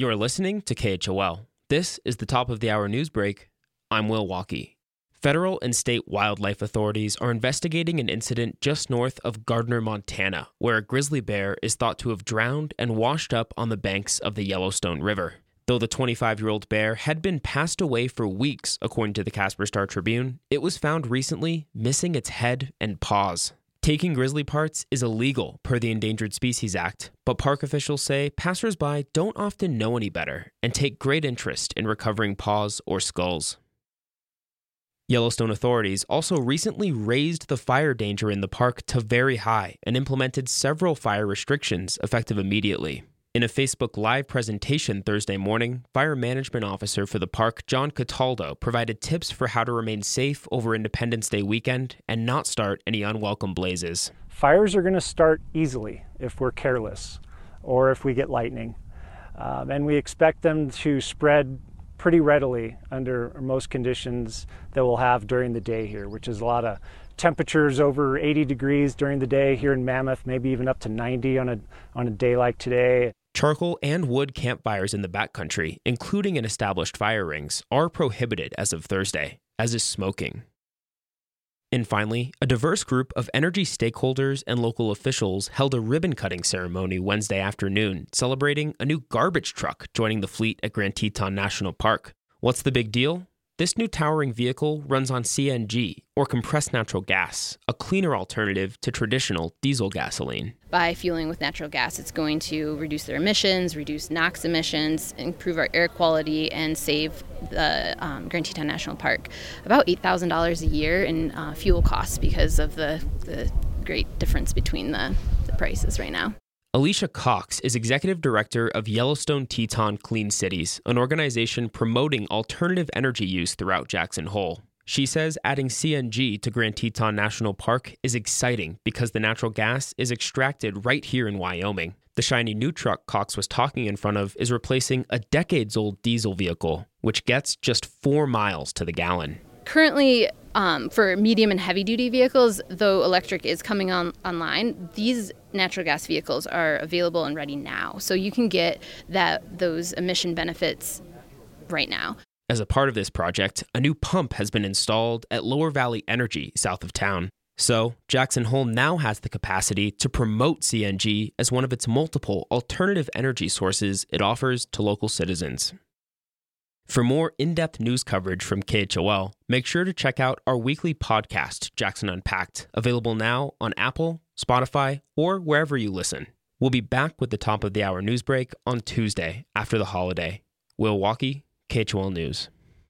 You're listening to KHOL. This is the top of the hour news break. I'm Will Walkey. Federal and state wildlife authorities are investigating an incident just north of Gardiner, Montana, where a grizzly bear is thought to have drowned and washed up on the banks of the Yellowstone River. Though the 25 year old bear had been passed away for weeks, according to the Casper Star Tribune, it was found recently missing its head and paws. Taking grizzly parts is illegal per the Endangered Species Act, but park officials say passersby don't often know any better and take great interest in recovering paws or skulls. Yellowstone authorities also recently raised the fire danger in the park to very high and implemented several fire restrictions effective immediately. In a Facebook Live presentation Thursday morning, Fire Management Officer for the park, John Cataldo, provided tips for how to remain safe over Independence Day weekend and not start any unwelcome blazes. Fires are going to start easily if we're careless or if we get lightning. Um, and we expect them to spread pretty readily under most conditions that we'll have during the day here, which is a lot of temperatures over 80 degrees during the day here in Mammoth, maybe even up to 90 on a on a day like today. Charcoal and wood campfires in the backcountry, including in established fire rings, are prohibited as of Thursday, as is smoking. And finally, a diverse group of energy stakeholders and local officials held a ribbon cutting ceremony Wednesday afternoon celebrating a new garbage truck joining the fleet at Grand Teton National Park. What's the big deal? This new towering vehicle runs on CNG, or compressed natural gas, a cleaner alternative to traditional diesel gasoline. By fueling with natural gas, it's going to reduce their emissions, reduce NOx emissions, improve our air quality, and save the um, Grand Teton National Park about $8,000 a year in uh, fuel costs because of the, the great difference between the, the prices right now. Alicia Cox is executive director of Yellowstone Teton Clean Cities, an organization promoting alternative energy use throughout Jackson Hole. She says adding CNG to Grand Teton National Park is exciting because the natural gas is extracted right here in Wyoming. The shiny new truck Cox was talking in front of is replacing a decades old diesel vehicle, which gets just four miles to the gallon. Currently, um, for medium and heavy duty vehicles, though electric is coming on online, these natural gas vehicles are available and ready now. So you can get that those emission benefits right now. As a part of this project, a new pump has been installed at Lower Valley Energy south of town. So, Jackson Hole now has the capacity to promote CNG as one of its multiple alternative energy sources it offers to local citizens. For more in depth news coverage from KHOL, make sure to check out our weekly podcast, Jackson Unpacked, available now on Apple, Spotify, or wherever you listen. We'll be back with the top of the hour news break on Tuesday after the holiday. Will Walkey, KHOL News.